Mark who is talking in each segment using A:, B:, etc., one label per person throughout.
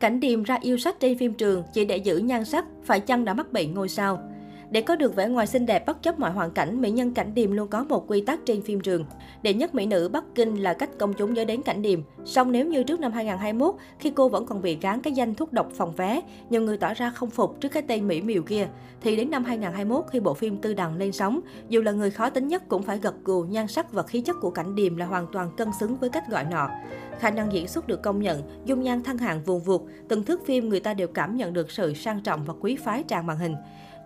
A: Cảnh điềm ra yêu sách trên phim trường chỉ để giữ nhan sắc, phải chăng đã mắc bệnh ngôi sao? Để có được vẻ ngoài xinh đẹp bất chấp mọi hoàn cảnh, mỹ nhân Cảnh Điềm luôn có một quy tắc trên phim trường. Đệ nhất mỹ nữ Bắc Kinh là cách công chúng nhớ đến Cảnh Điềm. Song nếu như trước năm 2021, khi cô vẫn còn bị gán cái danh thuốc độc phòng vé, nhiều người tỏ ra không phục trước cái tên mỹ miều kia, thì đến năm 2021 khi bộ phim Tư Đằng lên sóng, dù là người khó tính nhất cũng phải gật gù nhan sắc và khí chất của Cảnh Điềm là hoàn toàn cân xứng với cách gọi nọ. Khả năng diễn xuất được công nhận, dung nhan thăng hạng vùng vụt, từng thước phim người ta đều cảm nhận được sự sang trọng và quý phái tràn màn hình.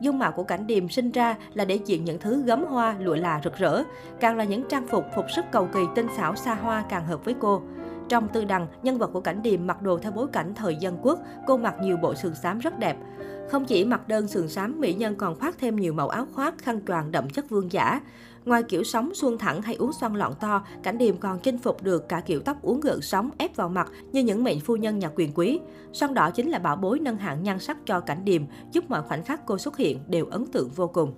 A: Dung mạo của cảnh điềm sinh ra là để diện những thứ gấm hoa, lụa là rực rỡ. Càng là những trang phục, phục sức cầu kỳ tinh xảo xa hoa càng hợp với cô. Trong tư đằng, nhân vật của cảnh điềm mặc đồ theo bối cảnh thời dân quốc, cô mặc nhiều bộ sườn xám rất đẹp. Không chỉ mặc đơn sườn xám, mỹ nhân còn khoác thêm nhiều màu áo khoác, khăn choàng đậm chất vương giả. Ngoài kiểu sóng xuông thẳng hay uống xoăn lọn to, Cảnh Điềm còn chinh phục được cả kiểu tóc uốn gợn sóng ép vào mặt như những mệnh phu nhân nhà quyền quý. Son đỏ chính là bảo bối nâng hạng nhan sắc cho Cảnh Điềm, giúp mọi khoảnh khắc cô xuất hiện đều ấn tượng vô cùng.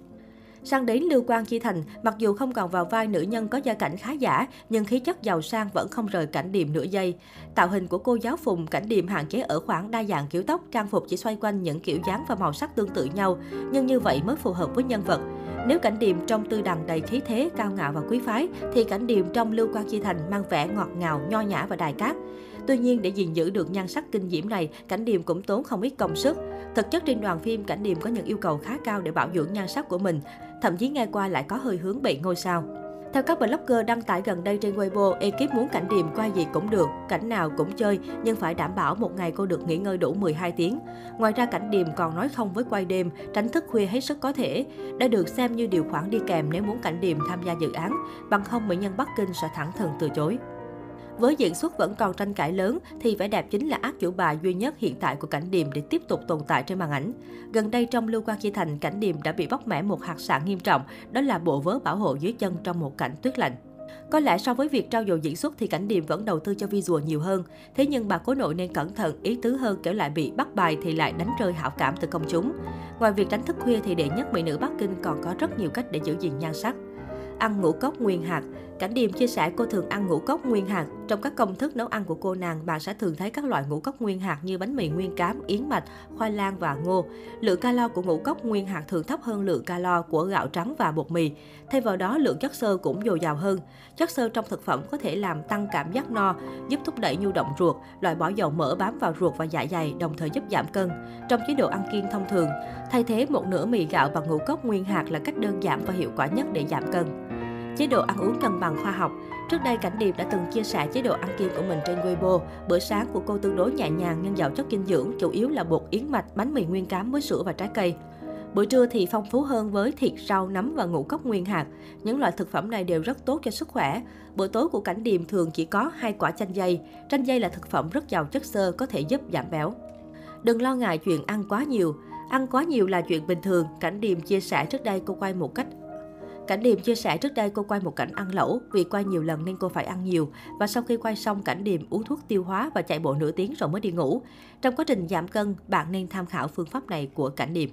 A: Sang đến Lưu Quang Chi Thành, mặc dù không còn vào vai nữ nhân có gia cảnh khá giả, nhưng khí chất giàu sang vẫn không rời cảnh điềm nửa giây. Tạo hình của cô giáo phùng cảnh điềm hạn chế ở khoảng đa dạng kiểu tóc, trang phục chỉ xoay quanh những kiểu dáng và màu sắc tương tự nhau, nhưng như vậy mới phù hợp với nhân vật. Nếu cảnh điềm trong tư đằng đầy khí thế, cao ngạo và quý phái, thì cảnh điềm trong Lưu Quang Chi Thành mang vẻ ngọt ngào, nho nhã và đài cát. Tuy nhiên, để gìn giữ được nhan sắc kinh diễm này, Cảnh Điềm cũng tốn không ít công sức. Thực chất trên đoàn phim, Cảnh Điềm có những yêu cầu khá cao để bảo dưỡng nhan sắc của mình, thậm chí nghe qua lại có hơi hướng bị ngôi sao. Theo các blogger đăng tải gần đây trên Weibo, ekip muốn cảnh điềm quay gì cũng được, cảnh nào cũng chơi, nhưng phải đảm bảo một ngày cô được nghỉ ngơi đủ 12 tiếng. Ngoài ra cảnh điềm còn nói không với quay đêm, tránh thức khuya hết sức có thể. Đã được xem như điều khoản đi kèm nếu muốn cảnh điềm tham gia dự án, bằng không mỹ nhân Bắc Kinh sẽ thẳng thừng từ chối. Với diễn xuất vẫn còn tranh cãi lớn thì vẻ đẹp chính là ác chủ bài duy nhất hiện tại của cảnh điềm để tiếp tục tồn tại trên màn ảnh. Gần đây trong Lưu Quang Chi Thành, cảnh điềm đã bị bóc mẻ một hạt sạn nghiêm trọng, đó là bộ vớ bảo hộ dưới chân trong một cảnh tuyết lạnh. Có lẽ so với việc trao dồi diễn xuất thì cảnh điểm vẫn đầu tư cho visual nhiều hơn. Thế nhưng bà cố nội nên cẩn thận, ý tứ hơn kiểu lại bị bắt bài thì lại đánh rơi hảo cảm từ công chúng. Ngoài việc đánh thức khuya thì đệ nhất mỹ nữ Bắc Kinh còn có rất nhiều cách để giữ gìn nhan sắc ăn ngũ cốc nguyên hạt. Cảnh Điềm chia sẻ cô thường ăn ngũ cốc nguyên hạt. Trong các công thức nấu ăn của cô nàng, bạn sẽ thường thấy các loại ngũ cốc nguyên hạt như bánh mì nguyên cám, yến mạch, khoai lang và ngô. Lượng calo của ngũ cốc nguyên hạt thường thấp hơn lượng calo của gạo trắng và bột mì. Thay vào đó, lượng chất xơ cũng dồi dào hơn. Chất xơ trong thực phẩm có thể làm tăng cảm giác no, giúp thúc đẩy nhu động ruột, loại bỏ dầu mỡ bám vào ruột và dạ dày, đồng thời giúp giảm cân. Trong chế độ ăn kiêng thông thường, thay thế một nửa mì gạo bằng ngũ cốc nguyên hạt là cách đơn giản và hiệu quả nhất để giảm cân. Chế độ ăn uống cân bằng khoa học Trước đây, Cảnh Điệp đã từng chia sẻ chế độ ăn kiêng của mình trên Weibo. Bữa sáng của cô tương đối nhẹ nhàng nhưng giàu chất dinh dưỡng, chủ yếu là bột yến mạch, bánh mì nguyên cám với sữa và trái cây. Bữa trưa thì phong phú hơn với thịt, rau, nấm và ngũ cốc nguyên hạt. Những loại thực phẩm này đều rất tốt cho sức khỏe. Bữa tối của Cảnh Điềm thường chỉ có hai quả chanh dây. Chanh dây là thực phẩm rất giàu chất xơ có thể giúp giảm béo. Đừng lo ngại chuyện ăn quá nhiều. Ăn quá nhiều là chuyện bình thường. Cảnh Điềm chia sẻ trước đây cô quay một cách Cảnh Điềm chia sẻ trước đây cô quay một cảnh ăn lẩu, vì quay nhiều lần nên cô phải ăn nhiều. Và sau khi quay xong, Cảnh Điềm uống thuốc tiêu hóa và chạy bộ nửa tiếng rồi mới đi ngủ. Trong quá trình giảm cân, bạn nên tham khảo phương pháp này của Cảnh Điềm.